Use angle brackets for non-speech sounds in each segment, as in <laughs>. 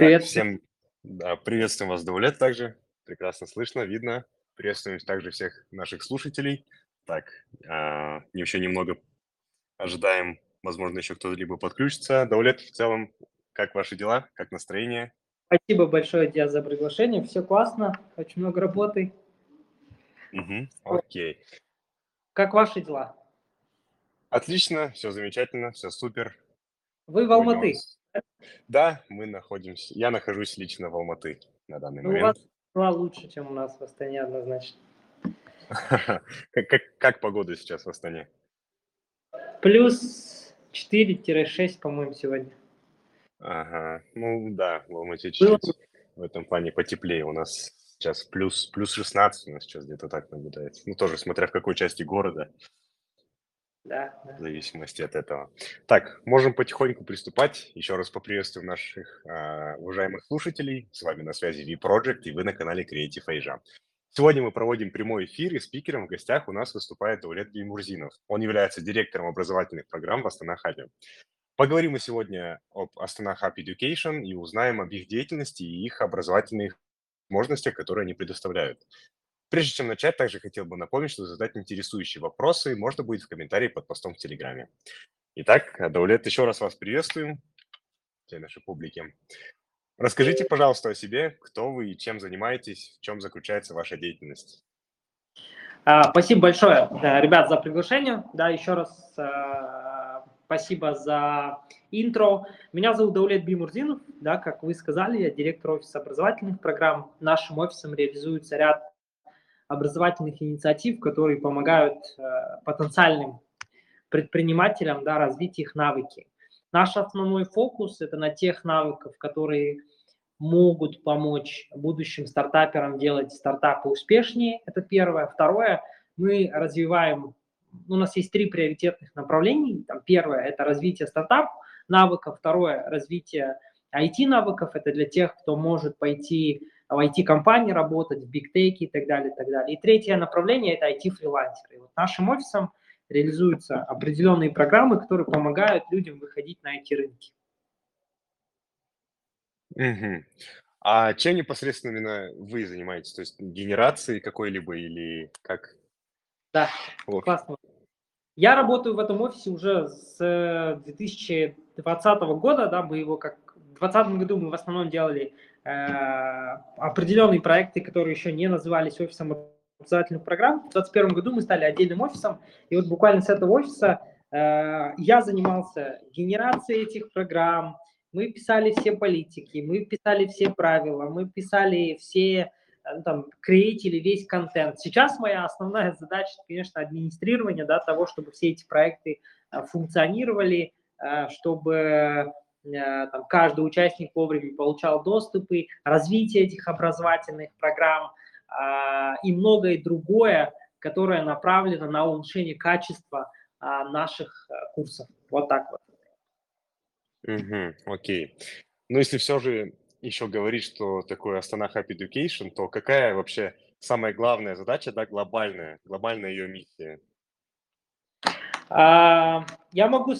Привет. Так, всем да, приветствуем вас, Даулет, также. Прекрасно слышно, видно. Приветствуем также всех наших слушателей. Так, а, еще немного ожидаем, возможно, еще кто-либо подключится. Даулет, в целом, как ваши дела, как настроение? Спасибо большое тебе за приглашение. Все классно, очень много работы. Угу, окей. Как ваши дела? Отлично, все замечательно, все супер. Вы в Алматы? Да, мы находимся, я нахожусь лично в Алматы на данный ну, момент. У вас дела лучше, чем у нас в Астане, однозначно. <laughs> как, как, как погода сейчас в Астане? Плюс 4-6, по-моему, сегодня. Ага, ну да, в Алмате чуть-чуть в этом плане потеплее. У нас сейчас плюс, плюс 16 у нас сейчас где-то так наблюдается. Ну, тоже смотря в какой части города. Да, да. В зависимости от этого. Так, можем потихоньку приступать. Еще раз поприветствую наших э, уважаемых слушателей. С вами на связи V-Project, и вы на канале Creative Asia. Сегодня мы проводим прямой эфир, и спикером в гостях у нас выступает Даулет Геймурзинов. Он является директором образовательных программ в Астана Хабе. Поговорим мы сегодня об Астана Hub Education и узнаем об их деятельности и их образовательных возможностях, которые они предоставляют. Прежде чем начать, также хотел бы напомнить, что задать интересующие вопросы можно будет в комментарии под постом в Телеграме. Итак, Даулет, еще раз вас приветствуем, всей нашей публике. Расскажите, пожалуйста, о себе, кто вы и чем занимаетесь, в чем заключается ваша деятельность. А, спасибо большое, ребят, за приглашение. Да, еще раз а, спасибо за интро. Меня зовут Даулет Бимурзинов, да, как вы сказали, я директор офиса образовательных программ. Нашим офисом реализуется ряд образовательных инициатив, которые помогают э, потенциальным предпринимателям да, развить их навыки. Наш основной фокус – это на тех навыках, которые могут помочь будущим стартаперам делать стартапы успешнее. Это первое. Второе, мы развиваем, у нас есть три приоритетных направления. Там первое – это развитие стартап навыков. Второе – развитие IT-навыков. Это для тех, кто может пойти в IT-компании работать, в бигтеке и так далее, и так далее. И третье направление – это IT-фрилансеры. Вот нашим офисом реализуются определенные программы, которые помогают людям выходить на IT-рынки. Угу. А чем непосредственно именно вы занимаетесь? То есть генерацией какой-либо или как? Да, Ох. классно. Я работаю в этом офисе уже с 2020 года, да, мы его как в 2020 году мы в основном делали определенные проекты, которые еще не назывались офисом образовательных программ. В 2021 году мы стали отдельным офисом, и вот буквально с этого офиса э, я занимался генерацией этих программ, мы писали все политики, мы писали все правила, мы писали все, э, там, креатили весь контент. Сейчас моя основная задача, конечно, администрирование да, того, чтобы все эти проекты функционировали, чтобы Э, там, каждый участник вовремя получал доступы, развитие этих образовательных программ а, и многое другое, которое направлено на улучшение качества а, наших э, курсов. Вот так вот. Угу, окей. Ну, если все же еще говорить, что такое Астана Happy Education, то какая вообще самая главная задача, да, глобальная, глобальная ее миссия? А, я могу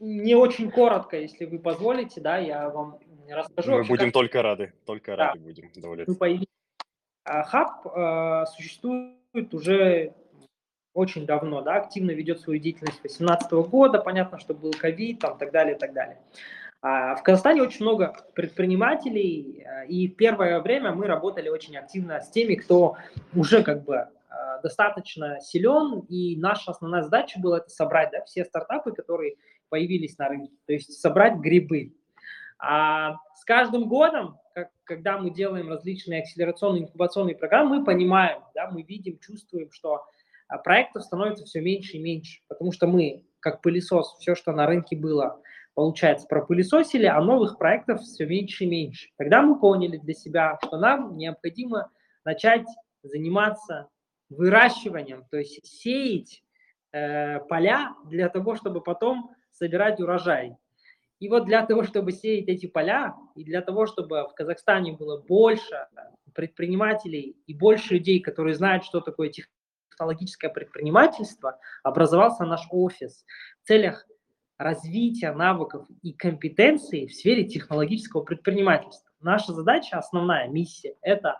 не очень коротко, если вы позволите, да, я вам расскажу. Мы вообще, будем как... только рады, только да. рады будем. А, хаб э, существует уже очень давно, да, активно ведет свою деятельность с 2018 года, понятно, что был ковид, там, так далее, так далее. А в Казахстане очень много предпринимателей, э, и в первое время мы работали очень активно с теми, кто уже как бы э, достаточно силен, и наша основная задача была это собрать да, все стартапы, которые появились на рынке, то есть собрать грибы. А с каждым годом, как, когда мы делаем различные акселерационные инкубационные программы, мы понимаем, да, мы видим, чувствуем, что а, проектов становится все меньше и меньше, потому что мы, как пылесос, все, что на рынке было, получается, пропылесосили, а новых проектов все меньше и меньше. Тогда мы поняли для себя, что нам необходимо начать заниматься выращиванием, то есть сеять э, поля для того, чтобы потом собирать урожай. И вот для того, чтобы сеять эти поля, и для того, чтобы в Казахстане было больше предпринимателей и больше людей, которые знают, что такое технологическое предпринимательство, образовался наш офис в целях развития навыков и компетенций в сфере технологического предпринимательства. Наша задача, основная миссия – это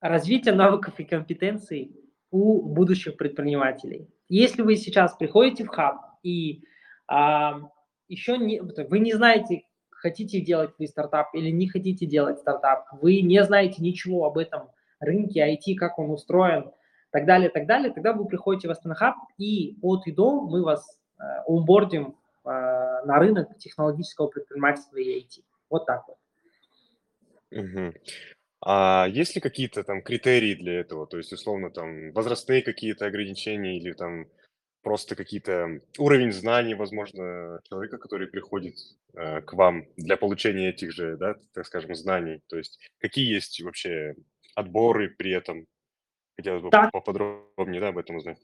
развитие навыков и компетенций у будущих предпринимателей. Если вы сейчас приходите в хаб и а, еще не, вы не знаете, хотите делать вы стартап или не хотите делать стартап, вы не знаете ничего об этом рынке IT, как он устроен, так далее, так далее, тогда вы приходите в Астана Хаб, и от и до мы вас э, э, на рынок технологического предпринимательства и IT. Вот так вот. Угу. А есть ли какие-то там критерии для этого? То есть, условно, там возрастные какие-то ограничения или там просто какие-то уровень знаний, возможно, человека, который приходит э, к вам для получения этих же, да, так скажем, знаний. То есть, какие есть вообще отборы при этом? Хотелось бы так. поподробнее да, об этом узнать.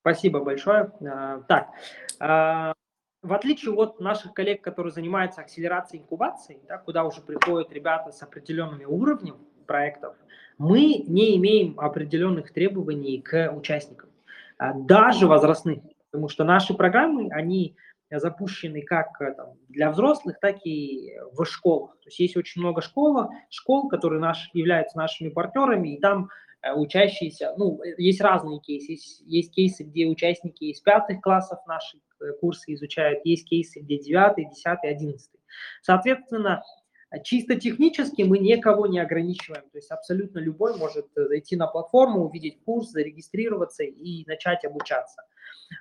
Спасибо большое. А, так, а, в отличие от наших коллег, которые занимаются акселерацией инкубацией, да, куда уже приходят ребята с определенными уровнями проектов, мы не имеем определенных требований к участникам, даже возрастных, потому что наши программы, они запущены как э, там, для взрослых, так и в школах. То есть есть очень много школ, школ, которые наш, являются нашими партнерами, и там Э, учащиеся, ну, есть разные кейсы. Есть, есть кейсы, где участники из пятых классов наши э, курсы изучают, есть кейсы, где девятый, десятый, одиннадцатый. Соответственно, чисто технически мы никого не ограничиваем. То есть абсолютно любой может зайти на платформу, увидеть курс, зарегистрироваться и начать обучаться.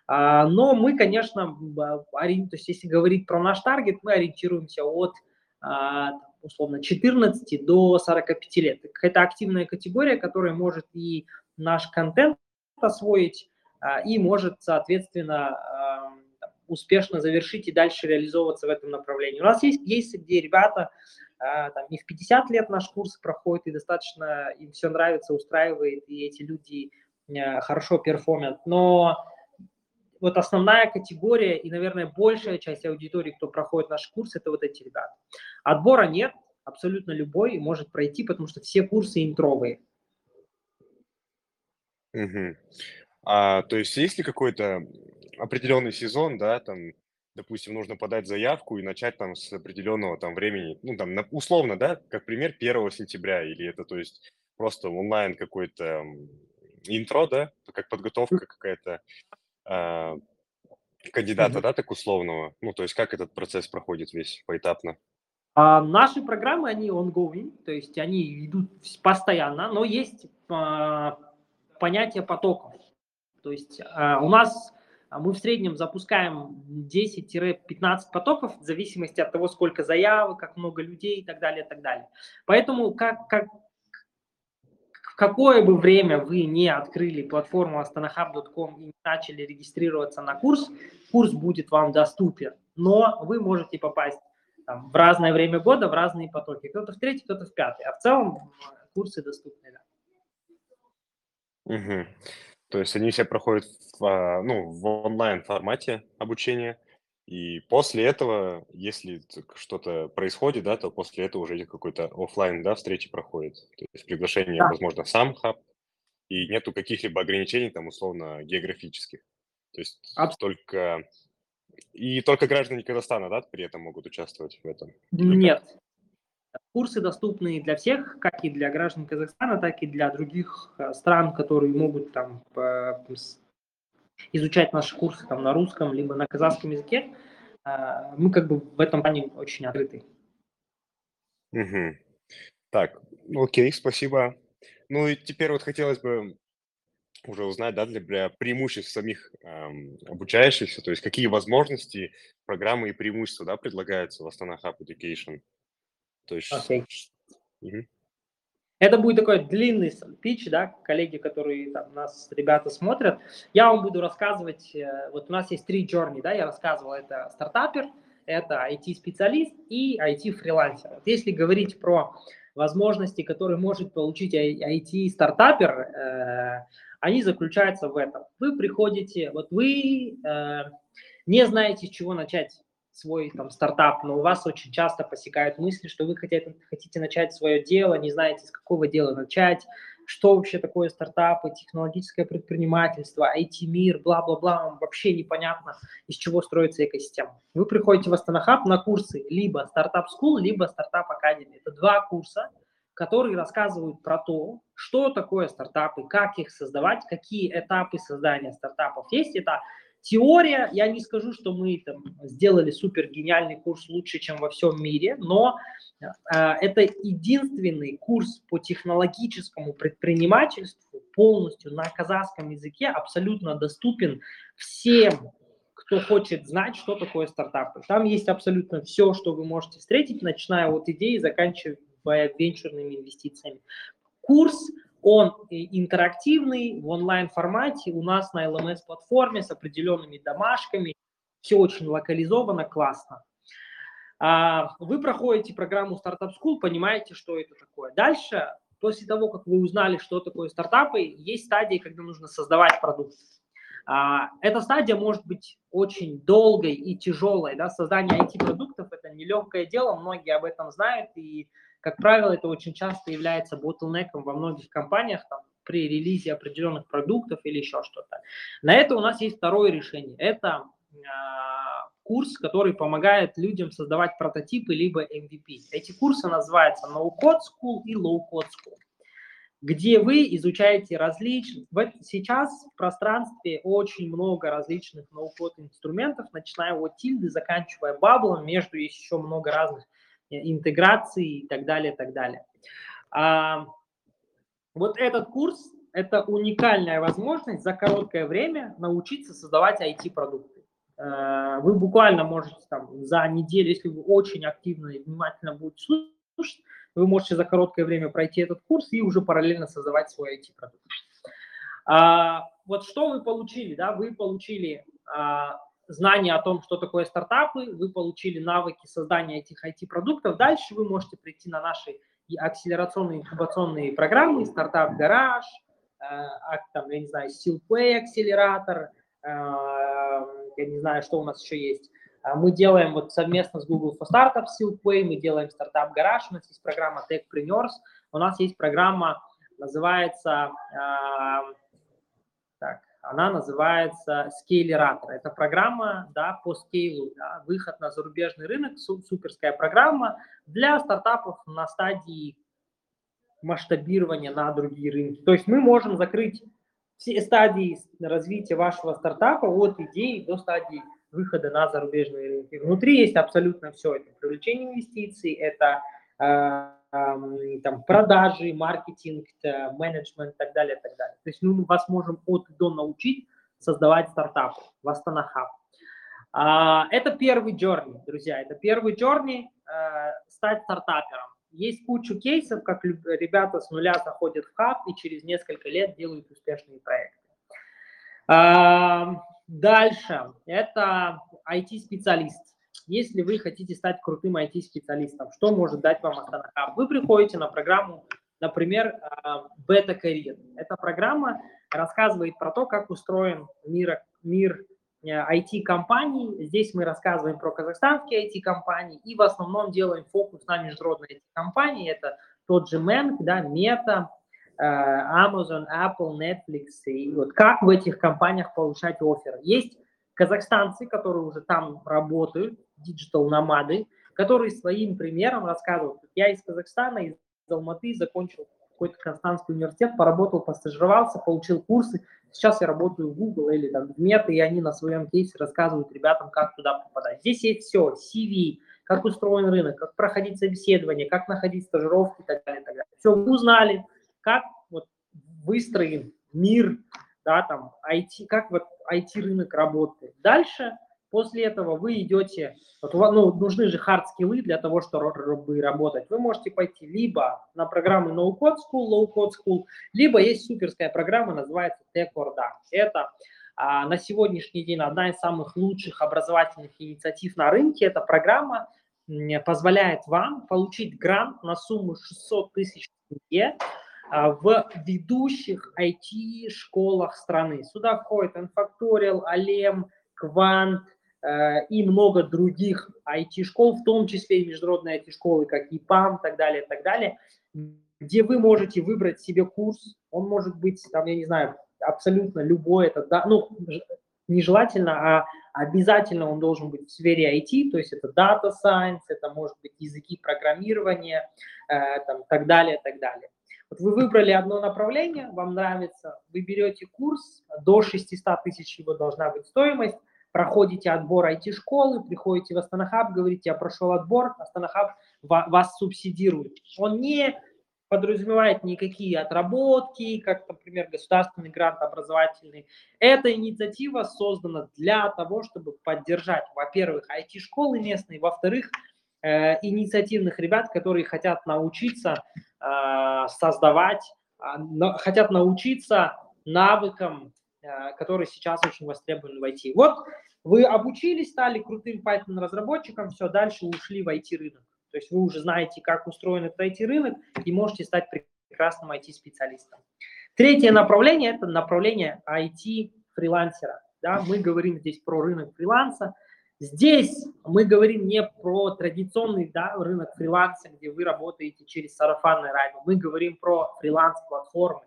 А, но мы, конечно, то есть если говорить про наш таргет, мы ориентируемся от а, условно 14 до 45 лет. Это активная категория, которая может и наш контент освоить, а, и может, соответственно, успешно завершить и дальше реализовываться в этом направлении. У нас есть кейсы, где ребята а, там, и в 50 лет наш курс проходит, и достаточно им все нравится, устраивает, и эти люди хорошо перформят. Но вот основная категория и, наверное, большая часть аудитории, кто проходит наш курс, это вот эти ребята. Отбора нет, абсолютно любой может пройти, потому что все курсы интровые. Угу. А, то есть есть ли какой-то определенный сезон, да, там, допустим, нужно подать заявку и начать там с определенного там времени, ну, там, условно, да, как пример 1 сентября, или это, то есть, просто онлайн какой-то интро, да, как подготовка какая-то а, кандидата, mm-hmm. да, так условного? Ну, то есть как этот процесс проходит весь поэтапно? А, наши программы, они ongoing, то есть они идут постоянно, но есть а, понятие потоков. То есть а, у нас мы в среднем запускаем 10-15 потоков в зависимости от того, сколько заявок, как много людей и так далее, и так далее. Поэтому как, как, в какое бы время вы не открыли платформу astanahub.com и не начали регистрироваться на курс, курс будет вам доступен, но вы можете попасть там, в разное время года, в разные потоки. Кто-то в третий, кто-то в пятый. А в целом курсы доступны, да. Угу. То есть они все проходят в, а, ну, в онлайн формате обучения, и после этого, если что-то происходит, да, то после этого уже какой-то офлайн, да, встречи проходит. То есть приглашение, да. возможно, сам хаб, и нету каких-либо ограничений, там, условно, географических. То есть Аб... только и только граждане Казахстана, да, при этом могут участвовать в этом? Нет. Курсы доступны для всех, как и для граждан Казахстана, так и для других э, стран, которые могут там изучать наши курсы там на русском либо на казахском языке. Э, мы как бы в этом плане очень открыты. Угу. Так, окей, спасибо. Ну и теперь вот хотелось бы уже узнать, да, для, преимуществ самих эм, обучающихся, то есть какие возможности, программы и преимущества, да, предлагаются в Astana Hub Education. То есть... Okay. Угу. Это будет такой длинный пич, да, коллеги, которые там нас, ребята, смотрят. Я вам буду рассказывать, э, вот у нас есть три journey, да, я рассказывал, это стартапер, это IT-специалист и IT-фрилансер. Вот если говорить про возможности, которые может получить IT-стартапер, э, они заключаются в этом. Вы приходите, вот вы э, не знаете, с чего начать свой там стартап, но у вас очень часто посекают мысли, что вы хотите, хотите начать свое дело, не знаете, с какого дела начать, что вообще такое стартапы, технологическое предпринимательство, IT-мир, бла-бла-бла, вам вообще непонятно, из чего строится экосистема. Вы приходите в Астана на курсы либо Startup School, либо Startup Academy. Это два курса, которые рассказывают про то, что такое стартапы, как их создавать, какие этапы создания стартапов есть. Это теория, я не скажу, что мы там сделали супер гениальный курс лучше, чем во всем мире, но э, это единственный курс по технологическому предпринимательству полностью на казахском языке, абсолютно доступен всем, кто хочет знать, что такое стартапы. Там есть абсолютно все, что вы можете встретить, начиная от идеи, заканчивая венчурными инвестициями. Курс он интерактивный, в онлайн-формате, у нас на LMS-платформе с определенными домашками, все очень локализовано, классно. А, вы проходите программу Startup School, понимаете, что это такое. Дальше, после того, как вы узнали, что такое стартапы, есть стадии, когда нужно создавать продукт. А, эта стадия может быть очень долгой и тяжелой. Да? Создание IT-продуктов – это нелегкое дело, многие об этом знают, и как правило, это очень часто является ботлнеком во многих компаниях там, при релизе определенных продуктов или еще что-то. На это у нас есть второе решение. Это э, курс, который помогает людям создавать прототипы либо MVP. Эти курсы называются No Code School и Low Code School где вы изучаете различные... Сейчас в пространстве очень много различных ноу-код инструментов, начиная от тильды, заканчивая баблом, между есть еще много разных интеграции и так далее, и так далее. А, вот этот курс – это уникальная возможность за короткое время научиться создавать IT-продукты. А, вы буквально можете там за неделю, если вы очень активно и внимательно будете слушать, вы можете за короткое время пройти этот курс и уже параллельно создавать свой IT-продукт. А, вот что вы получили, да, вы получили а, знания о том, что такое стартапы, вы получили навыки создания этих IT-продуктов. Дальше вы можете прийти на наши акселерационные инкубационные программы, стартап гараж, э, там, я не знаю, Silkway акселератор, э, я не знаю, что у нас еще есть. А мы делаем вот совместно с Google for Startup Silkway, мы делаем стартап гараж, у нас есть программа Techpreneurs, у нас есть программа, называется, э, она называется Scalerator. Это программа да, по скейлу, да, выход на зарубежный рынок, суперская программа для стартапов на стадии масштабирования на другие рынки. То есть мы можем закрыть все стадии развития вашего стартапа от идеи до стадии выхода на зарубежные рынки. Внутри есть абсолютно все. Это привлечение инвестиций, это э, там, продажи, маркетинг, э, менеджмент и так далее, так далее. То есть мы вас можем от и до научить создавать стартапы в Астана Хаб. А, это первый journey, друзья, это первый journey э, стать стартапером. Есть куча кейсов, как ребята с нуля заходят в хаб и через несколько лет делают успешные проекты. Дальше, это IT-специалист если вы хотите стать крутым IT-специалистом, что может дать вам Астана Вы приходите на программу, например, Beta Career. Эта программа рассказывает про то, как устроен мир, мир IT-компаний. Э, Здесь мы рассказываем про казахстанские IT-компании и в основном делаем фокус на международные IT-компании. Это тот же Menk, да, Meta, э, Amazon, Apple, Netflix. И вот как в этих компаниях получать оферы. Есть казахстанцы, которые уже там работают, диджитал-номады, которые своим примером рассказывают. Я из Казахстана, из Алматы закончил какой-то казахстанский университет, поработал, постажировался, получил курсы. Сейчас я работаю в Google или там в Meta, и они на своем кейсе рассказывают ребятам, как туда попадать. Здесь есть все, CV, как устроен рынок, как проходить собеседование, как находить стажировки и так далее. Так далее. Все, узнали, как вот выстроен мир, да, там, IT, как вот IT-рынок работает. Дальше – После этого вы идете, вот, ну, нужны же хард-скиллы для того, чтобы работать. Вы можете пойти либо на программы No Code School, Low Code School, либо есть суперская программа, называется Tech or Done. Это а, на сегодняшний день одна из самых лучших образовательных инициатив на рынке. Эта программа позволяет вам получить грант на сумму 600 тысяч а, в ведущих IT-школах страны. Сюда входит Infactorial, Alem, Quant, Э, и много других IT-школ, в том числе и международные IT-школы, как ИПАМ и так далее, и так далее. где вы можете выбрать себе курс. Он может быть, там, я не знаю, абсолютно любой. Это, да, ну, нежелательно, а обязательно он должен быть в сфере IT, то есть это Data Science, это может быть языки программирования, э, там, так далее, так далее. Вот вы выбрали одно направление, вам нравится, вы берете курс, до 600 тысяч его должна быть стоимость, проходите отбор IT-школы, приходите в Астанахаб, говорите, я прошел отбор, Астанахаб вас субсидирует. Он не подразумевает никакие отработки, как, например, государственный грант образовательный. Эта инициатива создана для того, чтобы поддержать, во-первых, IT-школы местные, во-вторых, э, инициативных ребят, которые хотят научиться э, создавать, э, хотят научиться навыкам, э, которые сейчас очень востребованы в IT. Вот вы обучились, стали крутым Python-разработчиком, все, дальше ушли в IT-рынок. То есть вы уже знаете, как устроен этот IT-рынок и можете стать прекрасным IT-специалистом. Третье направление – это направление IT-фрилансера. Да, мы говорим здесь про рынок фриланса – Здесь мы говорим не про традиционный да, рынок фриланса, где вы работаете через сарафанное радио. Мы говорим про фриланс-платформы,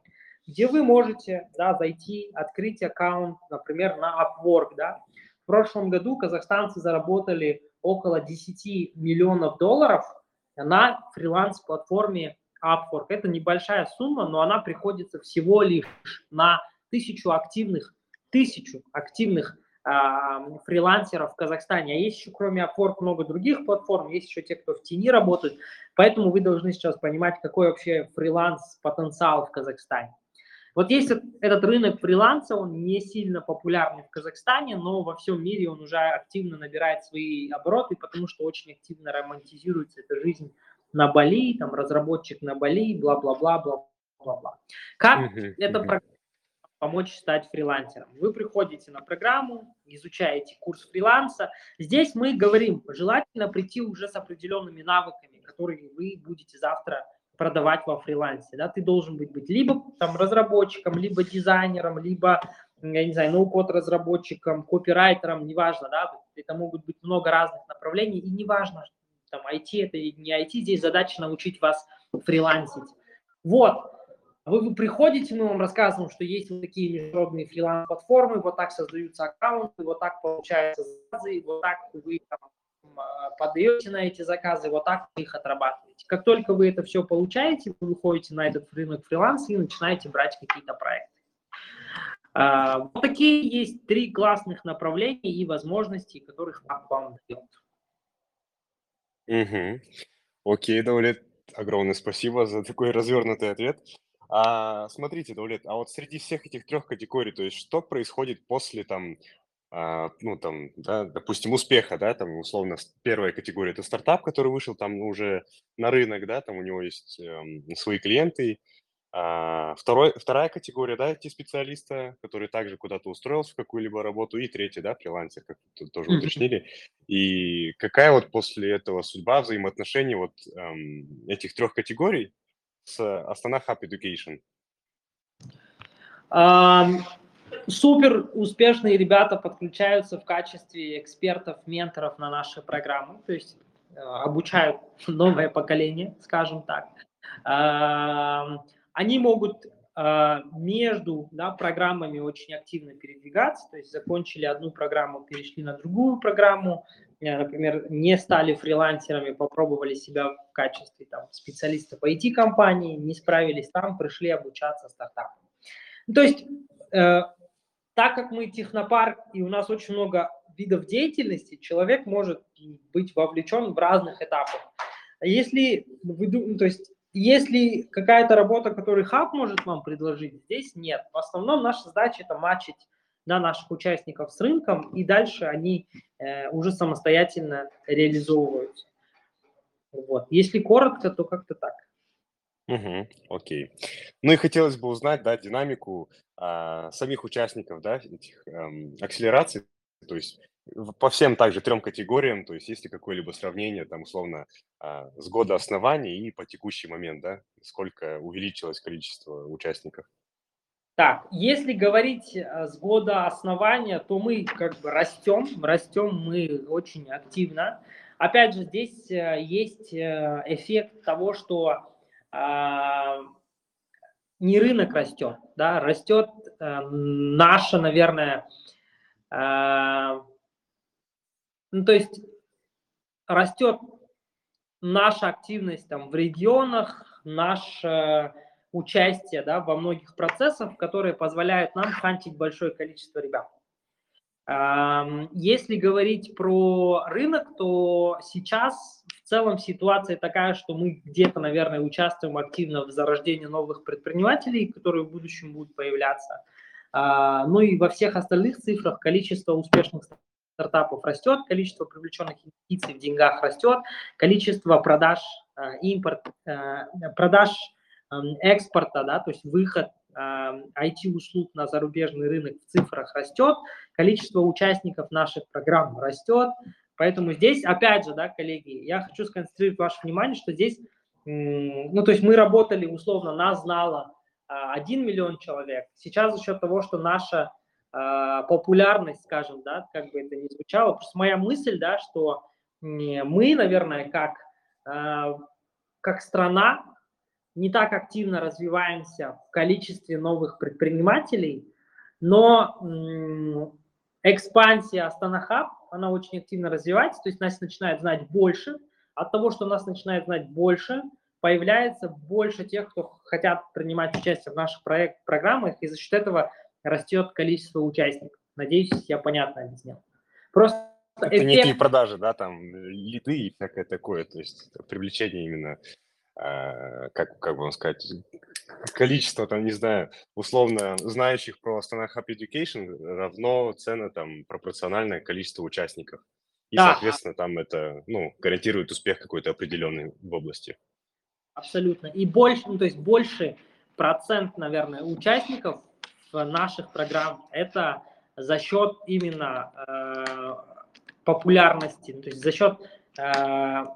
где вы можете да, зайти, открыть аккаунт, например, на Upwork. Да. В прошлом году казахстанцы заработали около 10 миллионов долларов на фриланс-платформе Upwork. Это небольшая сумма, но она приходится всего лишь на тысячу активных, тысячу активных фрилансеров в Казахстане. А есть еще, кроме Upwork, много других платформ, есть еще те, кто в тени работают. Поэтому вы должны сейчас понимать, какой вообще фриланс-потенциал в Казахстане. Вот есть этот рынок фриланса, он не сильно популярный в Казахстане, но во всем мире он уже активно набирает свои обороты, потому что очень активно романтизируется эта жизнь на Бали, там разработчик на Бали, бла-бла-бла, бла-бла-бла. Как uh-huh, эта uh-huh помочь стать фрилансером. Вы приходите на программу, изучаете курс фриланса. Здесь мы говорим, желательно прийти уже с определенными навыками, которые вы будете завтра продавать во фрилансе. Да? Ты должен быть, быть либо там разработчиком, либо дизайнером, либо, я не знаю, ноу-код разработчиком, копирайтером, неважно, да, это могут быть много разных направлений, и неважно, там IT это или не IT, здесь задача научить вас фрилансить. Вот, вы, вы приходите, мы вам рассказываем, что есть вот такие международные фриланс-платформы, вот так создаются аккаунты, вот так получаются заказы, вот так вы там, а, подаете на эти заказы, вот так вы их отрабатываете. Как только вы это все получаете, вы выходите на этот рынок фриланса и начинаете брать какие-то проекты. А, вот такие есть три классных направления и возможности, которых вам дает. Угу. Окей, Даулет, огромное спасибо за такой <laughs> развернутый ответ. А, смотрите, Даулет, а вот среди всех этих трех категорий, то есть что происходит после там, а, ну там, да, допустим, успеха, да, там условно первая категория это стартап, который вышел там уже на рынок, да, там у него есть эм, свои клиенты. А, второй, вторая категория, да, эти специалисты, который также куда-то устроился в какую-либо работу, и третий, да, фрилансер, как тут тоже mm-hmm. уточнили. И какая вот после этого судьба взаимоотношений вот эм, этих трех категорий, с Астана Hub Education? Супер успешные ребята подключаются в качестве экспертов, менторов на наши программы, то есть э, обучают <laughs> новое поколение, скажем так. Они могут а, между да, программами очень активно передвигаться, то есть закончили одну программу, перешли на другую программу, Э, например, не стали фрилансерами, попробовали себя в качестве там, специалиста по IT-компании, не справились там, пришли обучаться стартапам. Ну, то есть, э, так как мы технопарк и у нас очень много видов деятельности, человек может быть вовлечен в разных этапах. Если вы, ну, то есть, если какая-то работа, которую хаб может вам предложить, здесь нет. В основном наша задача это матчить на наших участников с рынком, и дальше они э, уже самостоятельно реализовываются. Вот. Если коротко, то как-то так. Угу, окей. Ну и хотелось бы узнать, да, динамику а, самих участников, да, этих эм, акселераций, то есть по всем также трем категориям, то есть есть ли какое-либо сравнение, там, условно, а, с года основания и по текущий момент, да, сколько увеличилось количество участников? Так, если говорить э, с года основания, то мы как бы растем, растем мы очень активно. Опять же, здесь э, есть э, эффект того, что не рынок растет, да, растет наша, наверное, э, ну, то есть растет наша активность там в регионах, наше участие да, во многих процессах, которые позволяют нам хантить большое количество ребят. Если говорить про рынок, то сейчас в целом ситуация такая, что мы где-то, наверное, участвуем активно в зарождении новых предпринимателей, которые в будущем будут появляться. А, ну и во всех остальных цифрах количество успешных стартапов растет, количество привлеченных инвестиций в деньгах растет, количество продаж, а, импорт, а, продаж экспорта, да, то есть выход IT-услуг на зарубежный рынок в цифрах растет, количество участников наших программ растет. Поэтому здесь, опять же, да, коллеги, я хочу сконцентрировать ваше внимание, что здесь, ну, то есть мы работали, условно, нас знало 1 миллион человек. Сейчас за счет того, что наша популярность, скажем, да, как бы это ни звучало, просто моя мысль, да, что мы, наверное, как, как страна, не так активно развиваемся в количестве новых предпринимателей, но экспансия Астана Хаб, она очень активно развивается, то есть нас начинает знать больше. От того, что нас начинает знать больше, появляется больше тех, кто хотят принимать участие в наших проект, программах, и за счет этого растет количество участников. Надеюсь, я понятно объяснил. Просто это эффект... некие продажи, да, там лиды и всякое такое, то есть привлечение именно Э, как, как бы вам сказать, количество, там, не знаю, условно знающих про Astana Hub Education равно цена там пропорциональное количество участников. И, да. соответственно, там это, ну, гарантирует успех какой-то определенный в области. Абсолютно. И больше, ну, то есть больше процент, наверное, участников в наших программ это за счет именно э, популярности, то есть за счет э,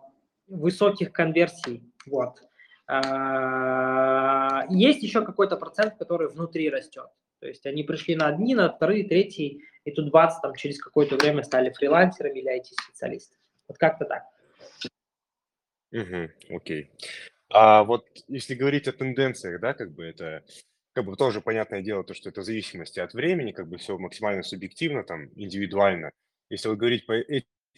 высоких конверсий вот. А, есть еще какой-то процент, который внутри растет. То есть они пришли на одни, на вторые, третьи, и тут бац, там через какое-то время стали фрилансерами или IT-специалистами. Вот как-то так. Угу, окей. А вот если говорить о тенденциях, да, как бы это как бы тоже понятное дело, то, что это в зависимости от времени, как бы все максимально субъективно, там, индивидуально. Если вот говорить по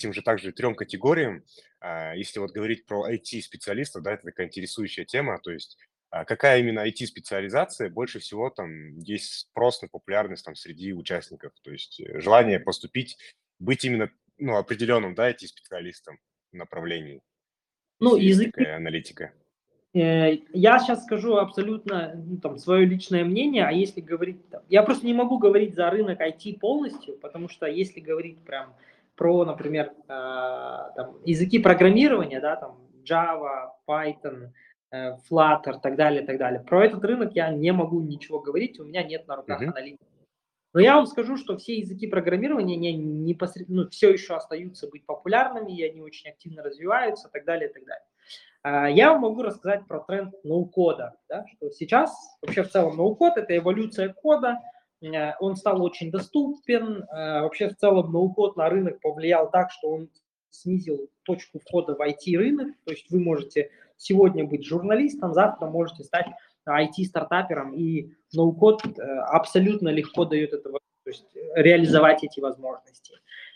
этим же также трем категориям, а, если вот говорить про IT-специалистов, да, это такая интересующая тема, то есть а, какая именно IT-специализация больше всего там есть спрос на популярность там среди участников, то есть э, желание поступить, быть именно ну, определенным, да, IT-специалистом в направлении. Ну, язык... Такая аналитика. Э, я сейчас скажу абсолютно ну, там, свое личное мнение, а если говорить... Я просто не могу говорить за рынок IT полностью, потому что если говорить прям про, например, э, там, языки программирования, да, там Java, Python, э, Flutter, так далее, так далее. Про этот рынок я не могу ничего говорить, у меня нет на руках mm-hmm. аналитики. Но я вам скажу, что все языки программирования не, непосредственно, ну, все еще остаются быть популярными, и они очень активно развиваются, так далее, так далее. Э, я вам могу рассказать про тренд ноу-кода, да, что сейчас вообще в целом ноу-код – это эволюция кода, он стал очень доступен. Э, вообще в целом ноу-код на рынок повлиял так, что он снизил точку входа в IT-рынок. То есть вы можете сегодня быть журналистом, завтра можете стать IT-стартапером, и ноу-код э, абсолютно легко дает это, то есть реализовать эти возможности.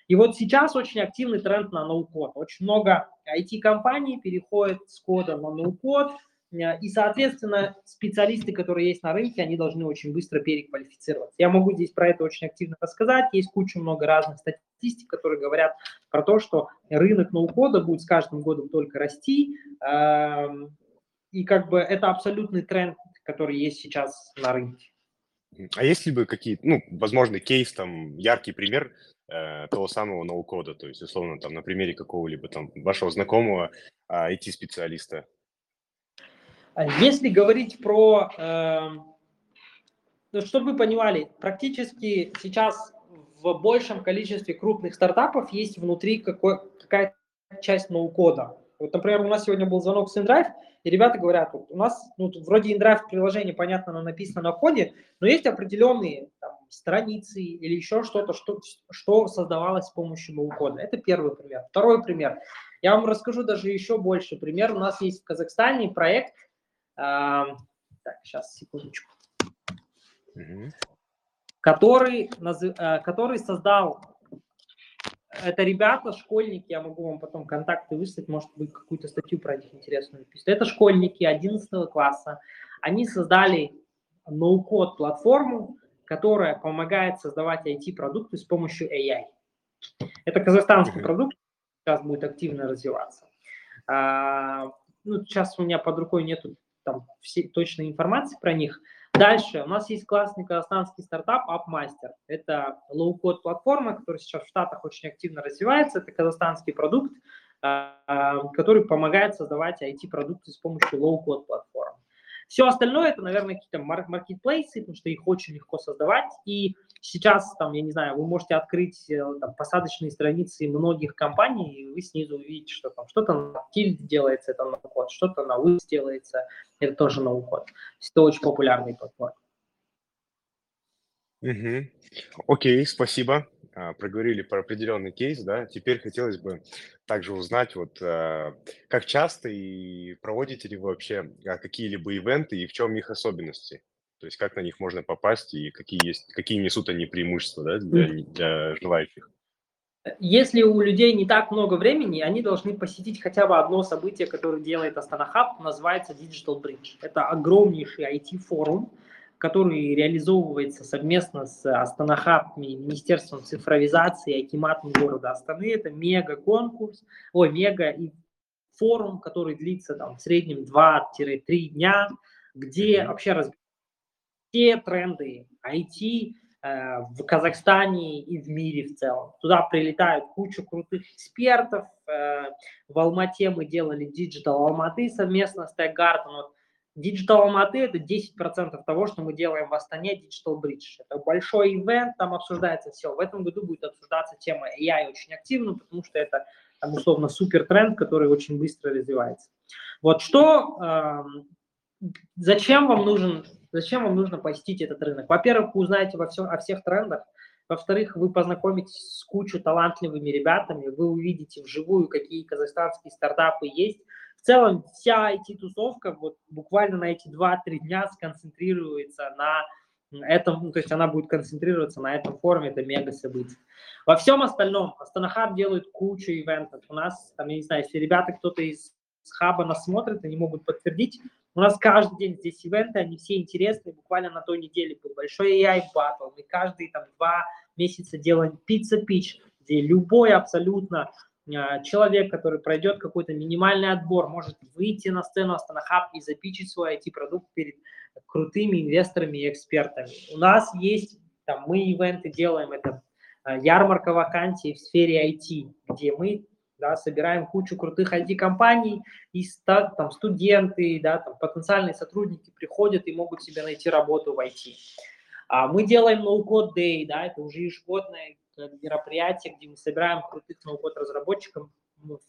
И вот сейчас очень активный тренд на ноу-код. Очень много IT-компаний переходят с кода на ноу-код, Э, и, соответственно, специалисты, которые есть на рынке, они должны очень быстро переквалифицироваться. Я могу здесь про это очень активно рассказать. Есть куча много разных статистик, которые говорят про то, что рынок ноу-кода будет с каждым годом только расти. Эм, и как бы это абсолютный тренд, который есть сейчас на рынке. А есть ли бы какие-то, ну, возможно, кейс, там, яркий пример э, того самого ноу-кода, то есть, условно, там, на примере какого-либо там вашего знакомого э, IT-специалиста? Если говорить про, э, ну, чтобы вы понимали, практически сейчас в большем количестве крупных стартапов есть внутри какой, какая-то часть ноу-кода. Вот, например, у нас сегодня был звонок с InDrive, и ребята говорят, у нас ну, вроде InDrive приложение, понятно, оно написано на коде, но есть определенные там, страницы или еще что-то, что, что создавалось с помощью ноу-кода. Это первый пример. Второй пример. Я вам расскажу даже еще больше пример. У нас есть в Казахстане проект, так, сейчас, секундочку, который, э, который создал, это ребята, школьники, я могу вам потом контакты выслать, может быть, какую-то статью про них интересную написать. Это школьники 11 класса, они создали ноу-код платформу, которая помогает создавать IT-продукты с помощью AI. Это казахстанский продукт, сейчас будет активно развиваться. А, ну, сейчас у меня под рукой нету там всей точной информации про них. Дальше у нас есть классный казахстанский стартап AppMaster. Это low-code платформа, которая сейчас в Штатах очень активно развивается. Это казахстанский продукт, а, а, который помогает создавать IT-продукты с помощью low-code платформ. Все остальное это, наверное, какие-то мар- маркетплейсы, потому что их очень легко создавать. И сейчас, там, я не знаю, вы можете открыть э, там, посадочные страницы многих компаний, и вы снизу увидите, что там что-то на Tilda делается, это no-code, что-то на Wix делается, это тоже. То есть Это очень популярный платформа. Мгм. Окей, спасибо. А, Проговорили про определенный кейс, да. Теперь хотелось бы также узнать, вот а, как часто и проводите ли вы вообще а, какие-либо ивенты и в чем их особенности? То есть как на них можно попасть и какие есть, какие несут они преимущества, да, для, для желающих? Если у людей не так много времени, они должны посетить хотя бы одно событие, которое делает Астана Хаб, называется Digital Bridge. Это огромнейший IT-форум, который реализовывается совместно с Астана Хаб, Министерством цифровизации и Акиматом города Астаны. Это мега-конкурс, ой, мега и форум, который длится там в среднем 2-3 дня, где вообще разбираются все тренды IT э, в Казахстане и в мире в целом. Туда прилетают куча крутых экспертов. э, В Алмате мы делали Digital Алматы совместно с TechGarden. Вот Digital Алматы – это 10% того, что мы делаем в Астане Digital Bridge. Это большой ивент, там обсуждается все. В этом году будет обсуждаться тема AI очень активно, потому что это, там, условно, супер тренд, который очень быстро развивается. Вот что, эм, зачем вам нужен, зачем вам нужно посетить этот рынок? Во-первых, вы узнаете во всем, о всех трендах. Во-вторых, вы познакомитесь с кучей талантливыми ребятами, вы увидите вживую, какие казахстанские стартапы есть. В целом вся IT-тусовка вот буквально на эти 2-3 дня сконцентрируется на этом, ну, то есть она будет концентрироваться на этом форуме, это мега событие. Во всем остальном Астана Хаб делает кучу ивентов. У нас, там, я не знаю, если ребята, кто-то из хаба нас смотрит, они могут подтвердить, у нас каждый день здесь ивенты, они все интересные. Буквально на той неделе был большой AI батл. Мы каждые там два месяца делаем пицца пич, где любой абсолютно э, человек, который пройдет какой-то минимальный отбор, может выйти на сцену Астана Хаб и запичить свой IT-продукт перед крутыми инвесторами и экспертами. У нас есть, там, мы ивенты делаем, это э, ярмарка вакансий в сфере IT, где мы да, собираем кучу крутых IT-компаний, и там студенты, да, там потенциальные сотрудники приходят и могут себе найти работу в IT. А мы делаем No-Code Day, да, это уже ежегодное э, мероприятие, где мы собираем крутых No-Code разработчиков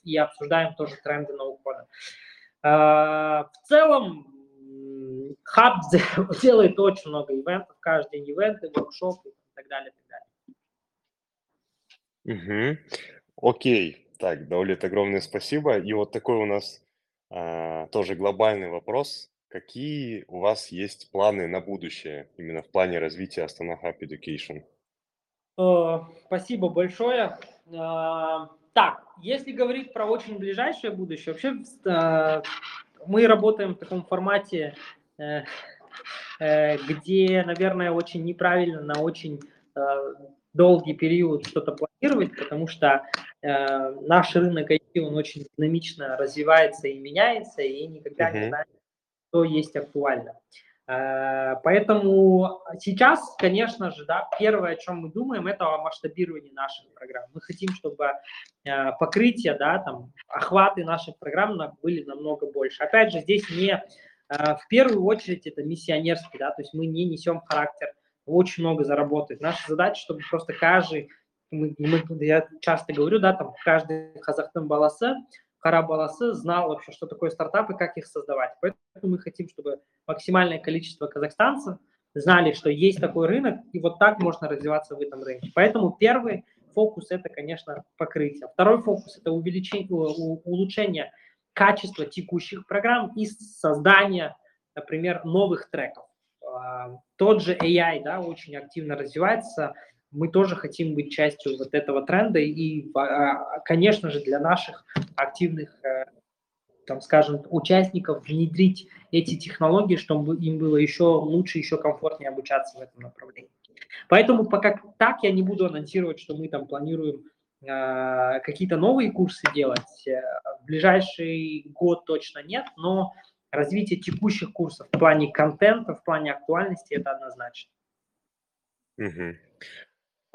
и обсуждаем тоже тренды No-Code. А, В целом, хаб <laughs> делает очень много ивентов, каждый день ивенты, воркшопы и так далее, и так далее. Мгм. Окей. Так, Даулет, огромное спасибо. И вот такой у нас а, тоже глобальный вопрос. Какие у вас есть планы на будущее, именно в плане развития Астана Hub Education? Э, Спасибо большое. Э, Так, если говорить про очень ближайшее будущее, вообще э, мы работаем в таком формате, э, э, где, наверное, очень неправильно на очень э, долгий период что-то планировать, потому что наш рынок IT, он очень динамично развивается и меняется, и никогда не Мгм. знаешь, что есть актуально. Э, Поэтому сейчас, конечно же, да, первое, о чем мы думаем, это о масштабировании наших программ. Мы хотим, чтобы э, покрытие, да, там, охваты наших программ были намного больше. Опять же, здесь не э, в первую очередь это миссионерский, да, то есть мы не несем характер очень много заработать. Наша задача, чтобы просто каждый, мы, мы- я часто говорю, да, там каждый казахстан баласы, кара баласы знал вообще, что такое стартапы, как их создавать. Поэтому мы хотим, чтобы максимальное количество казахстанцев знали, что есть такой рынок, и вот так можно развиваться в этом рынке. Поэтому первый фокус это, конечно, покрытие. Второй фокус это увеличение, улучшение качества текущих программ и создание например, новых треков. А, тот же AI, да, очень активно развивается, мы тоже хотим быть частью вот этого тренда и, а, конечно же, для наших активных, э, там, скажем, участников внедрить эти технологии, чтобы им было еще лучше, еще комфортнее обучаться в этом направлении. Поэтому пока так я не буду анонсировать, что мы там планируем э, какие-то новые курсы делать. Э, в ближайший год точно нет, но развитие текущих курсов в плане контента, в плане актуальности это однозначно. Угу.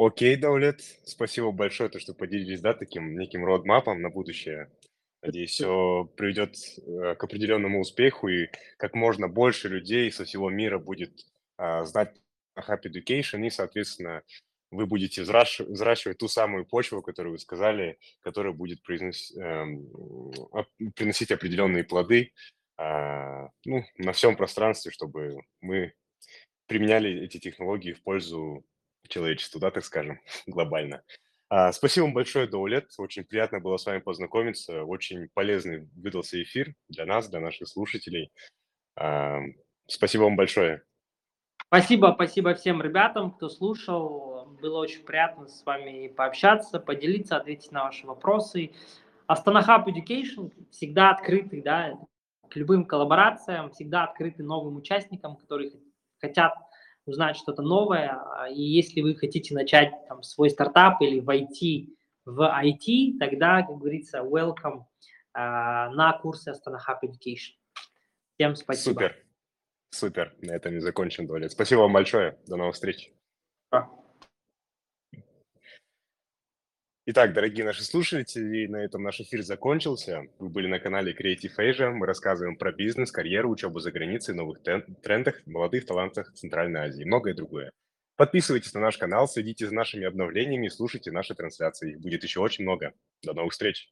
Окей, Даулет, спасибо большое, то, что поделились, да, таким неким родмапом на будущее. Надеюсь, все приведет э, к определенному успеху, и как можно больше людей со всего мира будет а, знать Happy Education, и, соответственно, вы будете взращивать ту самую почву, которую вы сказали, которая будет приносить, эм, приносить определенные плоды а, ну, на всем пространстве, чтобы мы применяли эти технологии в пользу человечеству, да, так скажем, <laughs> глобально. А, спасибо вам большое, Даулет. Очень приятно было с вами познакомиться. Очень полезный выдался эфир для нас, для наших слушателей. А, спасибо вам большое. Спасибо, спасибо всем ребятам, кто слушал. Было очень приятно с вами пообщаться, поделиться, ответить на ваши вопросы. Астана Hub Education всегда открытый, да, к любым коллаборациям, всегда открыты новым участникам, которые хотят узнать что-то новое. А, и если вы хотите начать там, свой стартап или войти в IT, тогда, как говорится, welcome uh, на курсы Астана Hub Education. Всем спасибо. Супер. Супер. На этом и закончим, Давлет. Спасибо вам большое. До новых встреч. Итак, дорогие наши слушатели, на этом наш эфир закончился. Вы были на канале Creative Asia. Мы рассказываем про бизнес, карьеру, учебу за границей, новых трендах, молодых талантах Центральной Азии и многое другое. Подписывайтесь на наш канал, следите за нашими обновлениями, слушайте наши трансляции. Их будет еще очень много. До новых встреч!